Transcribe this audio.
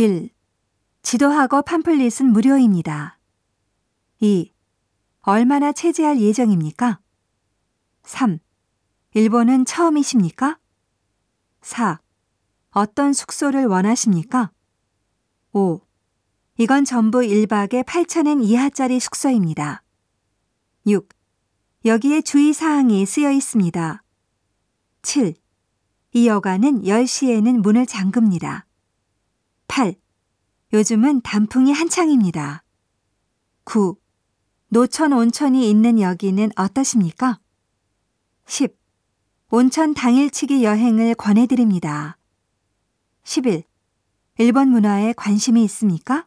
1. 지도하고 팜플릿은 무료입니다. 2. 얼마나 체제할 예정입니까? 3. 일본은 처음이십니까? 4. 어떤 숙소를 원하십니까? 5. 이건 전부 1박에 8,000엔 이하짜리 숙소입니다. 6. 여기에 주의사항이 쓰여 있습니다. 7. 이 여관은 10시에는 문을 잠급니다. 8. 요즘은 단풍이 한창입니다. 9. 노천 온천이 있는 여기는 어떠십니까? 10. 온천 당일치기 여행을 권해드립니다. 11. 일본 문화에 관심이 있습니까?